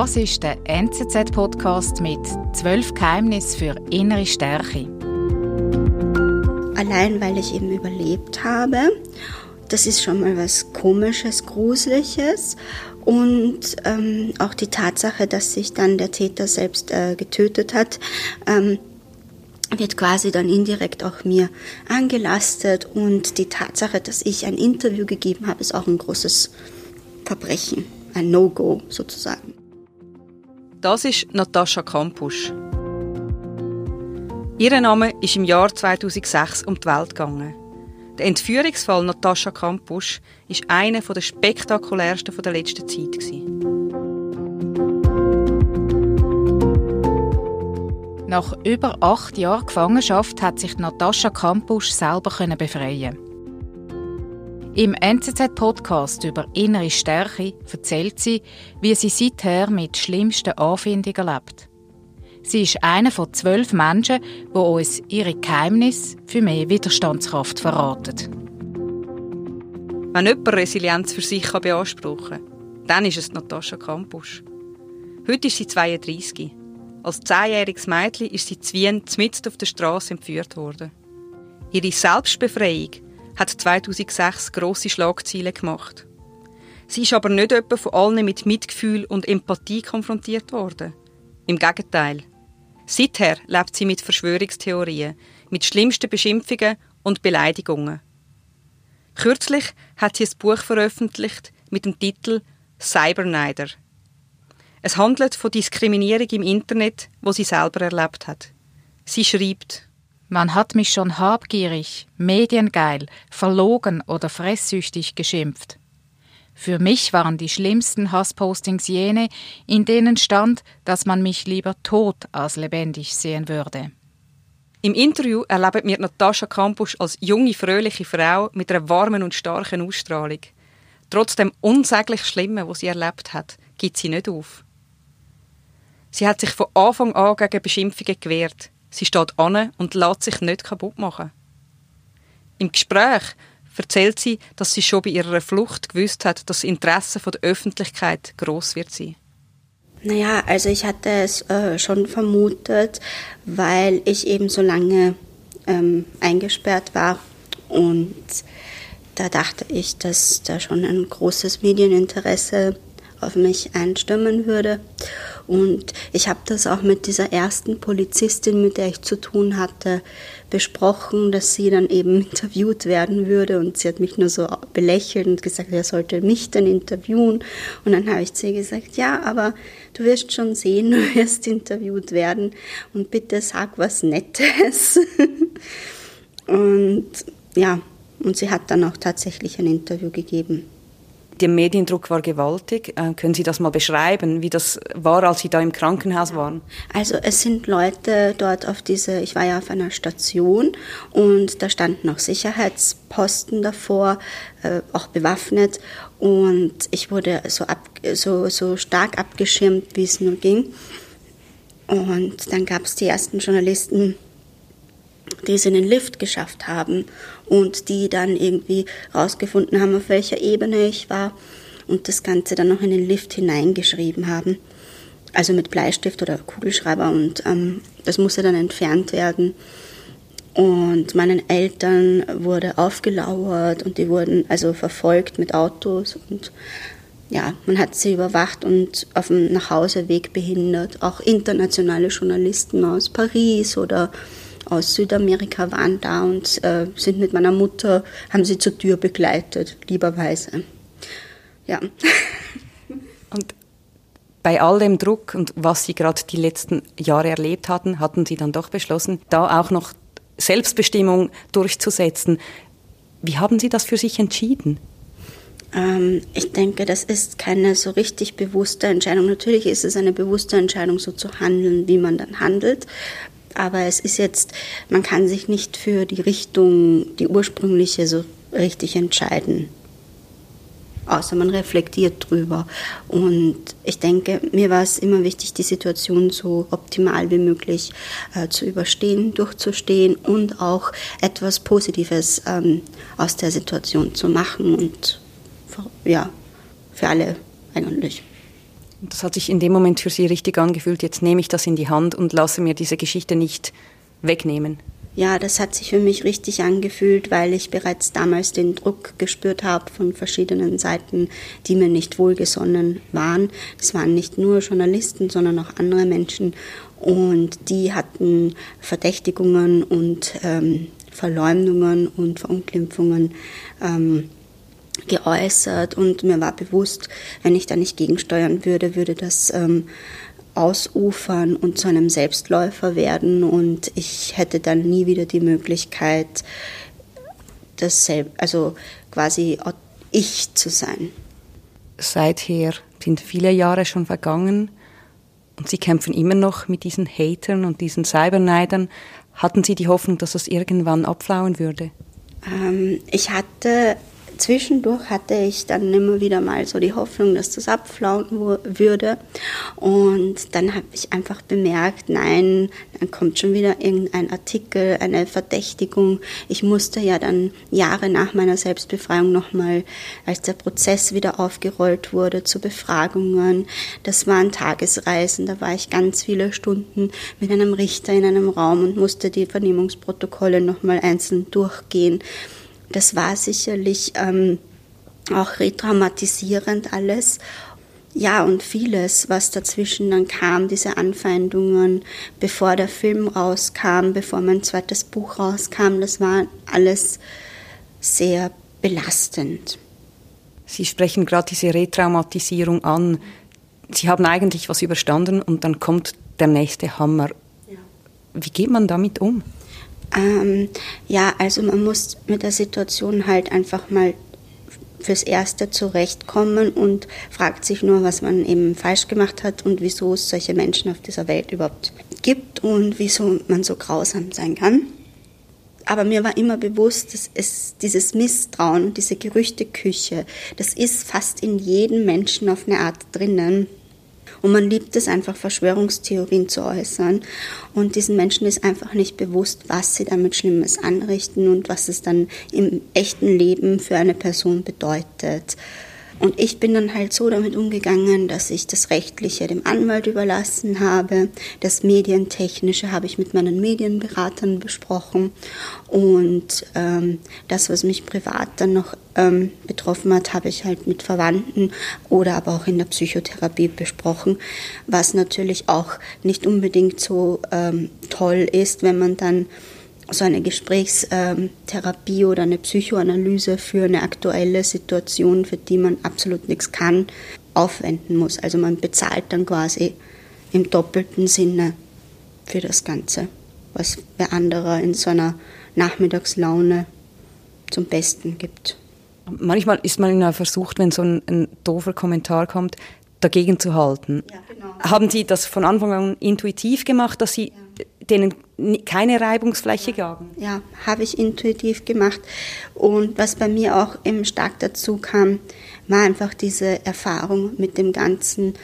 Das ist der NZZ-Podcast mit zwölf Geheimnissen für innere Stärke. Allein weil ich eben überlebt habe. Das ist schon mal was Komisches, Gruseliges. Und ähm, auch die Tatsache, dass sich dann der Täter selbst äh, getötet hat, ähm, wird quasi dann indirekt auch mir angelastet. Und die Tatsache, dass ich ein Interview gegeben habe, ist auch ein großes Verbrechen, ein No-Go sozusagen. Das ist Natascha Kampusch. Ihr Name ist im Jahr 2006 um die Welt gegangen. Der Entführungsfall Natascha Kampusch ist einer der spektakulärsten der letzten Zeit. Nach über acht Jahren Gefangenschaft hat sich Natascha Kampusch selber befreien. Im NZZ-Podcast über innere Stärke erzählt sie, wie sie seither mit schlimmsten Anfindungen lebt. Sie ist einer von zwölf Menschen, die uns ihre Geheimnisse für mehr Widerstandskraft verraten. Wenn jemand Resilienz für sich beanspruchen kann, dann ist es Natascha Kampusch. Heute ist sie 32. Als zehnjähriges Mädchen ist sie zu Wien mitten auf der Straße entführt worden. Ihre Selbstbefreiung hat 2006 grosse Schlagzeilen gemacht. Sie ist aber nicht etwa von allen mit Mitgefühl und Empathie konfrontiert worden. Im Gegenteil. Seither lebt sie mit Verschwörungstheorien, mit schlimmsten Beschimpfungen und Beleidigungen. Kürzlich hat sie ein Buch veröffentlicht mit dem Titel Cyberneider. Es handelt von Diskriminierung im Internet, wo sie selber erlebt hat. Sie schreibt, man hat mich schon habgierig, mediengeil, verlogen oder fresssüchtig geschimpft. Für mich waren die schlimmsten Hasspostings jene, in denen stand, dass man mich lieber tot als lebendig sehen würde. Im Interview erlebt mir Natascha Kampusch als junge, fröhliche Frau mit einer warmen und starken Ausstrahlung. Trotz dem unsäglich Schlimmen, was sie erlebt hat, gibt sie nicht auf. Sie hat sich von Anfang an gegen Beschimpfungen gewehrt. Sie steht an und lässt sich nicht kaputt machen. Im Gespräch erzählt sie, dass sie schon bei ihrer Flucht gewusst hat, dass das Interesse der Öffentlichkeit groß wird sein. Naja, also ich hatte es äh, schon vermutet, weil ich eben so lange ähm, eingesperrt war und da dachte ich, dass da schon ein großes Medieninteresse auf mich einstürmen würde. Und ich habe das auch mit dieser ersten Polizistin, mit der ich zu tun hatte, besprochen, dass sie dann eben interviewt werden würde. Und sie hat mich nur so belächelt und gesagt, wer sollte mich denn interviewen? Und dann habe ich zu ihr gesagt, ja, aber du wirst schon sehen, du wirst interviewt werden. Und bitte sag was Nettes. und ja, und sie hat dann auch tatsächlich ein Interview gegeben der Mediendruck war gewaltig. Äh, können Sie das mal beschreiben, wie das war, als Sie da im Krankenhaus waren? Also es sind Leute dort auf diese, ich war ja auf einer Station und da standen auch Sicherheitsposten davor, äh, auch bewaffnet und ich wurde so, ab, so, so stark abgeschirmt, wie es nur ging. Und dann gab es die ersten Journalisten, die es in den Lift geschafft haben und die dann irgendwie rausgefunden haben, auf welcher Ebene ich war und das Ganze dann noch in den Lift hineingeschrieben haben. Also mit Bleistift oder Kugelschreiber und ähm, das musste dann entfernt werden. Und meinen Eltern wurde aufgelauert und die wurden also verfolgt mit Autos und ja, man hat sie überwacht und auf dem Nachhauseweg behindert. Auch internationale Journalisten aus Paris oder aus Südamerika waren da und äh, sind mit meiner Mutter, haben sie zur Tür begleitet, lieberweise. Ja. Und bei all dem Druck und was Sie gerade die letzten Jahre erlebt hatten, hatten Sie dann doch beschlossen, da auch noch Selbstbestimmung durchzusetzen. Wie haben Sie das für sich entschieden? Ähm, ich denke, das ist keine so richtig bewusste Entscheidung. Natürlich ist es eine bewusste Entscheidung, so zu handeln, wie man dann handelt. Aber es ist jetzt, man kann sich nicht für die Richtung, die ursprüngliche, so richtig entscheiden. Außer man reflektiert drüber. Und ich denke, mir war es immer wichtig, die Situation so optimal wie möglich äh, zu überstehen, durchzustehen und auch etwas Positives ähm, aus der Situation zu machen und ja, für alle eigentlich. Das hat sich in dem Moment für Sie richtig angefühlt. Jetzt nehme ich das in die Hand und lasse mir diese Geschichte nicht wegnehmen. Ja, das hat sich für mich richtig angefühlt, weil ich bereits damals den Druck gespürt habe von verschiedenen Seiten, die mir nicht wohlgesonnen waren. Es waren nicht nur Journalisten, sondern auch andere Menschen und die hatten Verdächtigungen und ähm, Verleumdungen und Verunglimpfungen ähm, geäußert und mir war bewusst, wenn ich da nicht gegensteuern würde, würde das ähm, ausufern und zu einem Selbstläufer werden und ich hätte dann nie wieder die Möglichkeit, das selbst, also quasi ich zu sein. Seither sind viele Jahre schon vergangen und Sie kämpfen immer noch mit diesen Hatern und diesen Cyberneidern. Hatten Sie die Hoffnung, dass das irgendwann abflauen würde? Ähm, ich hatte zwischendurch hatte ich dann immer wieder mal so die Hoffnung, dass das abflauen würde. Und dann habe ich einfach bemerkt, nein, dann kommt schon wieder irgendein Artikel, eine Verdächtigung. Ich musste ja dann Jahre nach meiner Selbstbefreiung nochmal, als der Prozess wieder aufgerollt wurde, zu Befragungen. Das waren Tagesreisen, da war ich ganz viele Stunden mit einem Richter in einem Raum und musste die Vernehmungsprotokolle nochmal einzeln durchgehen. Das war sicherlich ähm, auch retraumatisierend alles. Ja, und vieles, was dazwischen dann kam, diese Anfeindungen, bevor der Film rauskam, bevor mein zweites Buch rauskam, das war alles sehr belastend. Sie sprechen gerade diese Retraumatisierung an. Sie haben eigentlich was überstanden und dann kommt der nächste Hammer. Ja. Wie geht man damit um? Ähm, ja, also man muss mit der Situation halt einfach mal fürs Erste zurechtkommen und fragt sich nur, was man eben falsch gemacht hat und wieso es solche Menschen auf dieser Welt überhaupt gibt und wieso man so grausam sein kann. Aber mir war immer bewusst, dass es dieses Misstrauen, diese Gerüchteküche, das ist fast in jedem Menschen auf eine Art drinnen. Und man liebt es einfach, Verschwörungstheorien zu äußern. Und diesen Menschen ist einfach nicht bewusst, was sie damit Schlimmes anrichten und was es dann im echten Leben für eine Person bedeutet. Und ich bin dann halt so damit umgegangen, dass ich das Rechtliche dem Anwalt überlassen habe. Das Medientechnische habe ich mit meinen Medienberatern besprochen. Und ähm, das, was mich privat dann noch ähm, betroffen hat, habe ich halt mit Verwandten oder aber auch in der Psychotherapie besprochen. Was natürlich auch nicht unbedingt so ähm, toll ist, wenn man dann so eine Gesprächstherapie oder eine Psychoanalyse für eine aktuelle Situation, für die man absolut nichts kann, aufwenden muss. Also man bezahlt dann quasi im doppelten Sinne für das Ganze, was wer anderer in so einer Nachmittagslaune zum Besten gibt. Manchmal ist man ja versucht, wenn so ein, ein doofer Kommentar kommt, dagegen zu halten. Ja, genau. Haben Sie das von Anfang an intuitiv gemacht, dass Sie ja. denen keine Reibungsfläche gaben? Ja, habe ich intuitiv gemacht. Und was bei mir auch eben stark dazu kam, war einfach diese Erfahrung mit dem Ganzen,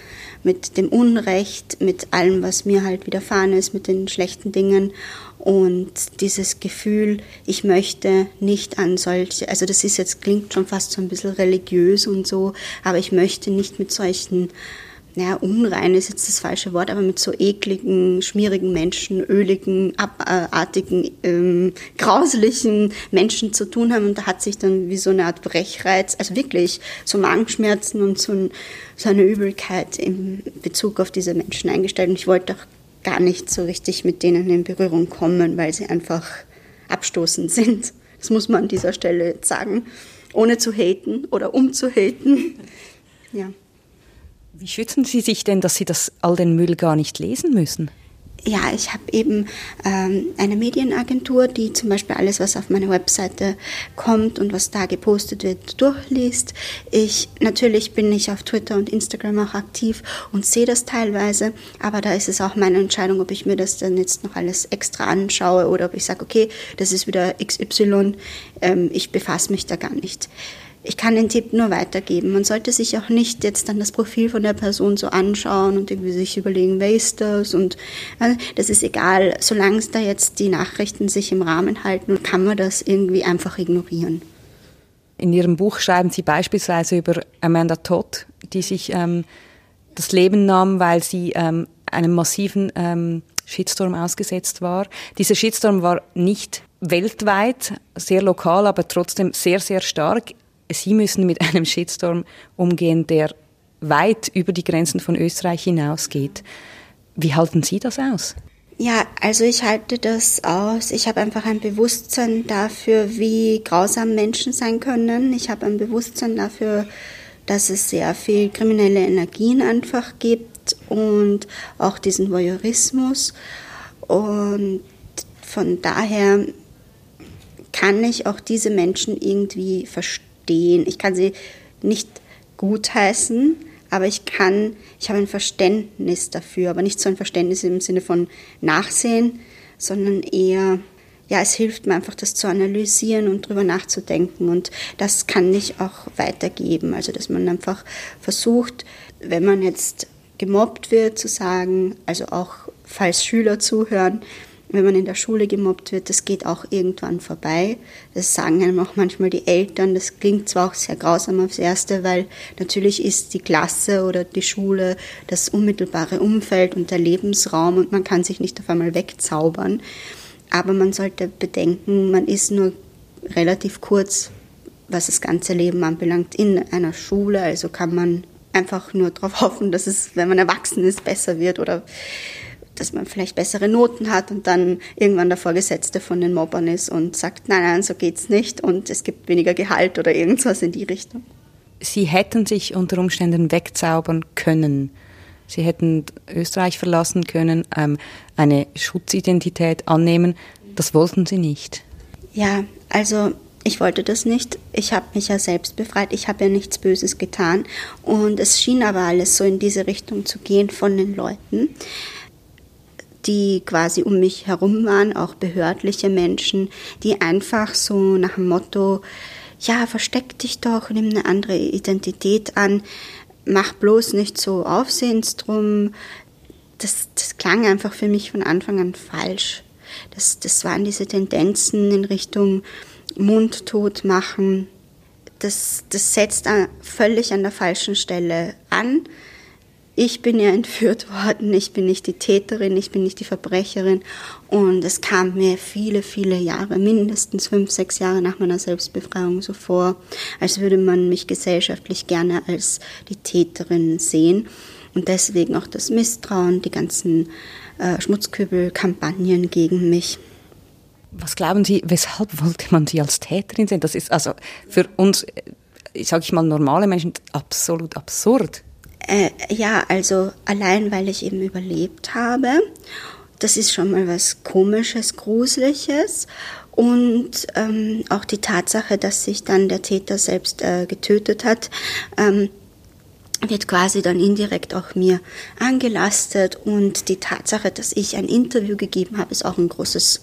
mit dem Unrecht, mit allem, was mir halt widerfahren ist, mit den schlechten Dingen und dieses Gefühl, ich möchte nicht an solche, also das ist jetzt, klingt schon fast so ein bisschen religiös und so, aber ich möchte nicht mit solchen naja, unrein ist jetzt das falsche Wort, aber mit so ekligen, schmierigen Menschen, öligen, abartigen, ähm, grauslichen Menschen zu tun haben. Und da hat sich dann wie so eine Art Brechreiz, also wirklich so Magenschmerzen und so, ein, so eine Übelkeit in Bezug auf diese Menschen eingestellt. Und ich wollte auch gar nicht so richtig mit denen in Berührung kommen, weil sie einfach abstoßend sind. Das muss man an dieser Stelle sagen, ohne zu haten oder um zu haten. Ja. Wie schützen Sie sich denn, dass Sie das all den Müll gar nicht lesen müssen? Ja, ich habe eben ähm, eine Medienagentur, die zum Beispiel alles, was auf meine Webseite kommt und was da gepostet wird, durchliest. Ich natürlich bin ich auf Twitter und Instagram auch aktiv und sehe das teilweise, aber da ist es auch meine Entscheidung, ob ich mir das dann jetzt noch alles extra anschaue oder ob ich sage, okay, das ist wieder XY, ähm, ich befasse mich da gar nicht ich kann den Tipp nur weitergeben. Man sollte sich auch nicht jetzt dann das Profil von der Person so anschauen und irgendwie sich überlegen, wer ist das und also das ist egal. Solange es da jetzt die Nachrichten sich im Rahmen halten, kann man das irgendwie einfach ignorieren. In Ihrem Buch schreiben Sie beispielsweise über Amanda Todd, die sich ähm, das Leben nahm, weil sie ähm, einem massiven ähm, Shitstorm ausgesetzt war. Dieser Shitstorm war nicht weltweit, sehr lokal, aber trotzdem sehr, sehr stark. Sie müssen mit einem Shitstorm umgehen, der weit über die Grenzen von Österreich hinausgeht. Wie halten Sie das aus? Ja, also ich halte das aus. Ich habe einfach ein Bewusstsein dafür, wie grausam Menschen sein können. Ich habe ein Bewusstsein dafür, dass es sehr viel kriminelle Energien einfach gibt und auch diesen Voyeurismus. Und von daher kann ich auch diese Menschen irgendwie verstehen. Ich kann sie nicht gutheißen, aber ich kann, ich habe ein Verständnis dafür, aber nicht so ein Verständnis im Sinne von Nachsehen, sondern eher, ja, es hilft mir einfach, das zu analysieren und drüber nachzudenken und das kann ich auch weitergeben. Also, dass man einfach versucht, wenn man jetzt gemobbt wird, zu sagen, also auch falls Schüler zuhören, wenn man in der Schule gemobbt wird, das geht auch irgendwann vorbei. Das sagen einem auch manchmal die Eltern. Das klingt zwar auch sehr grausam aufs Erste, weil natürlich ist die Klasse oder die Schule das unmittelbare Umfeld und der Lebensraum und man kann sich nicht auf einmal wegzaubern. Aber man sollte bedenken, man ist nur relativ kurz, was das ganze Leben anbelangt, in einer Schule. Also kann man einfach nur darauf hoffen, dass es, wenn man erwachsen ist, besser wird oder dass man vielleicht bessere Noten hat und dann irgendwann der Vorgesetzte von den Mobbern ist und sagt, nein, nein, so geht's nicht und es gibt weniger Gehalt oder irgendwas in die Richtung. Sie hätten sich unter Umständen wegzaubern können. Sie hätten Österreich verlassen können, ähm, eine Schutzidentität annehmen. Das wollten Sie nicht. Ja, also ich wollte das nicht. Ich habe mich ja selbst befreit. Ich habe ja nichts Böses getan. Und es schien aber alles so in diese Richtung zu gehen von den Leuten die quasi um mich herum waren, auch behördliche Menschen, die einfach so nach dem Motto, ja, versteck dich doch, nimm eine andere Identität an, mach bloß nicht so Aufsehensdrum. Das, das klang einfach für mich von Anfang an falsch. Das, das waren diese Tendenzen in Richtung Mundtot machen. Das, das setzt völlig an der falschen Stelle an ich bin ja entführt worden, ich bin nicht die Täterin, ich bin nicht die Verbrecherin. Und es kam mir viele, viele Jahre, mindestens fünf, sechs Jahre nach meiner Selbstbefreiung so vor, als würde man mich gesellschaftlich gerne als die Täterin sehen. Und deswegen auch das Misstrauen, die ganzen äh, Schmutzkübelkampagnen gegen mich. Was glauben Sie, weshalb wollte man Sie als Täterin sehen? Das ist also für uns, äh, sage ich mal, normale Menschen absolut absurd. Äh, ja, also allein weil ich eben überlebt habe. Das ist schon mal was Komisches, Gruseliges. Und ähm, auch die Tatsache, dass sich dann der Täter selbst äh, getötet hat, ähm, wird quasi dann indirekt auch mir angelastet. Und die Tatsache, dass ich ein Interview gegeben habe, ist auch ein großes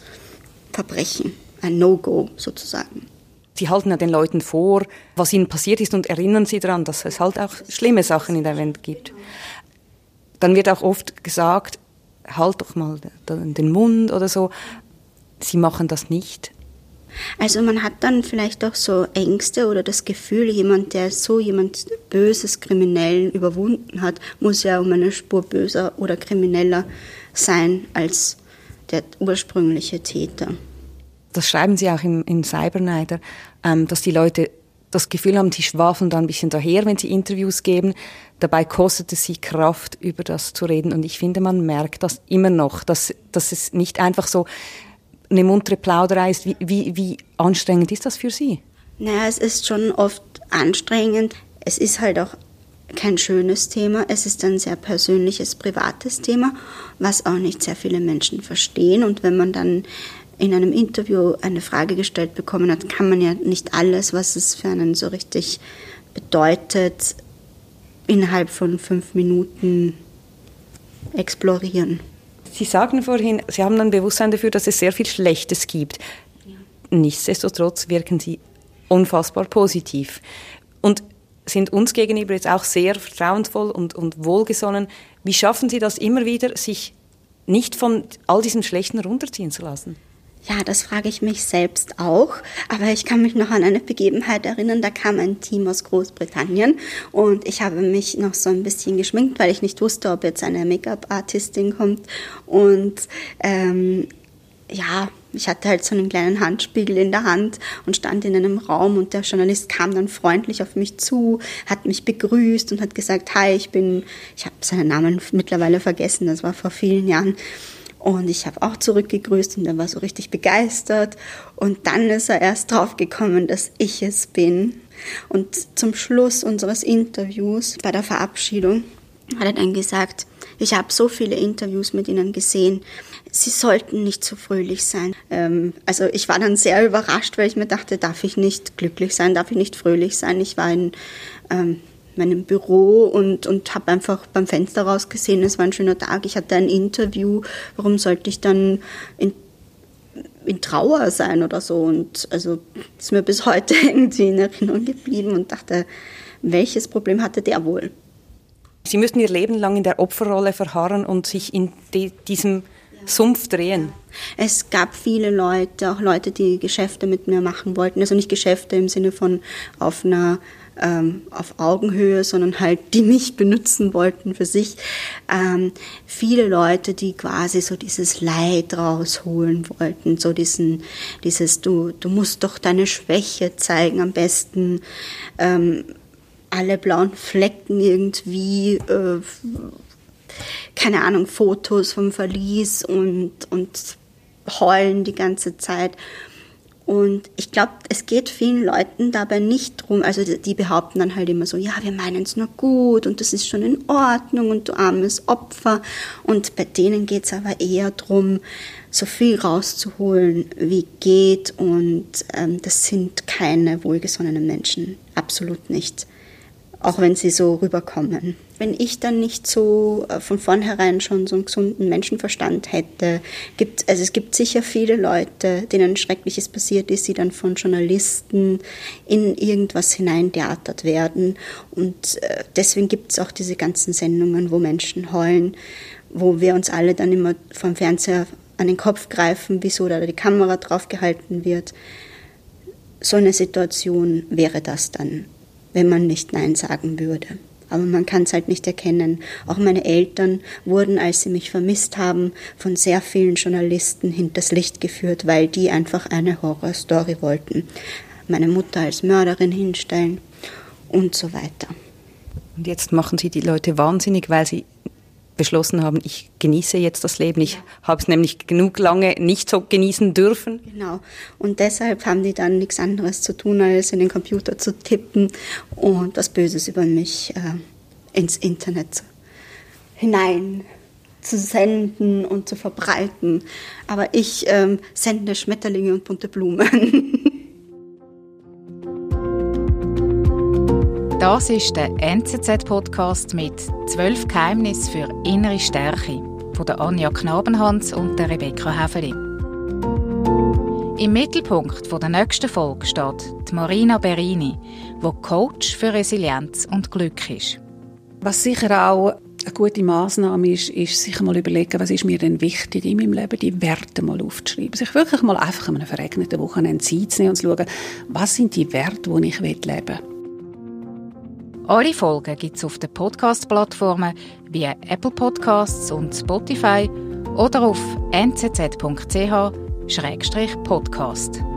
Verbrechen, ein No-Go sozusagen. Sie halten ja den Leuten vor, was ihnen passiert ist und erinnern sie daran, dass es halt auch schlimme Sachen in der Welt gibt. Dann wird auch oft gesagt, halt doch mal den Mund oder so. Sie machen das nicht. Also man hat dann vielleicht auch so Ängste oder das Gefühl, jemand, der so jemand Böses, Kriminellen überwunden hat, muss ja um eine Spur böser oder krimineller sein als der ursprüngliche Täter das schreiben Sie auch im, in Cyberneider, ähm, dass die Leute das Gefühl haben, sie schwafeln da ein bisschen daher, wenn sie Interviews geben. Dabei kostet es sie Kraft, über das zu reden. Und ich finde, man merkt das immer noch, dass, dass es nicht einfach so eine muntere Plauderei ist. Wie, wie, wie anstrengend ist das für Sie? Naja, es ist schon oft anstrengend. Es ist halt auch kein schönes Thema. Es ist ein sehr persönliches, privates Thema, was auch nicht sehr viele Menschen verstehen. Und wenn man dann in einem Interview eine Frage gestellt bekommen hat, kann man ja nicht alles, was es für einen so richtig bedeutet, innerhalb von fünf Minuten explorieren. Sie sagten vorhin, Sie haben ein Bewusstsein dafür, dass es sehr viel Schlechtes gibt. Ja. Nichtsdestotrotz wirken Sie unfassbar positiv und sind uns gegenüber jetzt auch sehr vertrauensvoll und, und wohlgesonnen. Wie schaffen Sie das immer wieder, sich nicht von all diesem Schlechten runterziehen zu lassen? Ja, das frage ich mich selbst auch. Aber ich kann mich noch an eine Begebenheit erinnern. Da kam ein Team aus Großbritannien und ich habe mich noch so ein bisschen geschminkt, weil ich nicht wusste, ob jetzt eine Make-up-Artistin kommt. Und ähm, ja, ich hatte halt so einen kleinen Handspiegel in der Hand und stand in einem Raum und der Journalist kam dann freundlich auf mich zu, hat mich begrüßt und hat gesagt, hi, ich bin, ich habe seinen Namen mittlerweile vergessen, das war vor vielen Jahren. Und ich habe auch zurückgegrüßt und er war so richtig begeistert. Und dann ist er erst drauf gekommen, dass ich es bin. Und zum Schluss unseres Interviews bei der Verabschiedung hat er dann gesagt, ich habe so viele Interviews mit Ihnen gesehen. Sie sollten nicht so fröhlich sein. Ähm, also ich war dann sehr überrascht, weil ich mir dachte, darf ich nicht glücklich sein, darf ich nicht fröhlich sein. Ich war in ähm, meinem Büro und, und habe einfach beim Fenster rausgesehen, es war ein schöner Tag. Ich hatte ein Interview. Warum sollte ich dann in in Trauer sein oder so. Und also ist mir bis heute irgendwie in Erinnerung geblieben und dachte, welches Problem hatte der wohl? Sie müssten ihr Leben lang in der Opferrolle verharren und sich in die, diesem Sumpf drehen. Es gab viele Leute, auch Leute, die Geschäfte mit mir machen wollten. Also nicht Geschäfte im Sinne von auf einer ähm, auf Augenhöhe, sondern halt die mich benutzen wollten für sich. Ähm, viele Leute, die quasi so dieses Leid rausholen wollten, so diesen, dieses du, du musst doch deine Schwäche zeigen am besten. Ähm, alle blauen Flecken irgendwie, äh, keine Ahnung, Fotos vom Verlies und, und heulen die ganze Zeit. Und ich glaube, es geht vielen Leuten dabei nicht drum, also die behaupten dann halt immer so, ja, wir meinen es nur gut und das ist schon in Ordnung und du armes Opfer. Und bei denen geht es aber eher drum, so viel rauszuholen, wie geht. Und ähm, das sind keine wohlgesonnenen Menschen, absolut nicht auch wenn sie so rüberkommen. Wenn ich dann nicht so äh, von vornherein schon so einen gesunden Menschenverstand hätte, gibt also es gibt sicher viele Leute, denen Schreckliches passiert ist, die dann von Journalisten in irgendwas hineintheatert werden. Und äh, deswegen gibt es auch diese ganzen Sendungen, wo Menschen heulen, wo wir uns alle dann immer vom Fernseher an den Kopf greifen, wieso da die Kamera drauf gehalten wird. So eine Situation wäre das dann wenn man nicht Nein sagen würde. Aber man kann es halt nicht erkennen. Auch meine Eltern wurden, als sie mich vermisst haben, von sehr vielen Journalisten hinters Licht geführt, weil die einfach eine Horrorstory wollten. Meine Mutter als Mörderin hinstellen und so weiter. Und jetzt machen sie die Leute wahnsinnig, weil sie beschlossen haben, ich genieße jetzt das Leben. Ich ja. habe es nämlich genug lange nicht so genießen dürfen. Genau. Und deshalb haben die dann nichts anderes zu tun, als in den Computer zu tippen und was Böses über mich äh, ins Internet hinein zu senden und zu verbreiten. Aber ich ähm, sende Schmetterlinge und bunte Blumen. Das ist der NZZ-Podcast mit «Zwölf Geheimnisse für innere Stärke» von Anja Knabenhans und der Rebecca Häfeli. Im Mittelpunkt der nächsten Folge steht die Marina Berini, wo Coach für Resilienz und Glück ist. Was sicher auch eine gute Maßnahme ist, ist sich mal überlegen, was ist mir denn wichtig in meinem Leben, die Werte mal aufzuschreiben. Sich wirklich mal einfach an einem verregneten Wochenende Zeit zu nehmen und zu schauen, was sind die Werte, die ich leben will. Alle Folgen gibt es auf den Podcast-Plattformen wie Apple Podcasts und Spotify oder auf nzz.ch-podcast.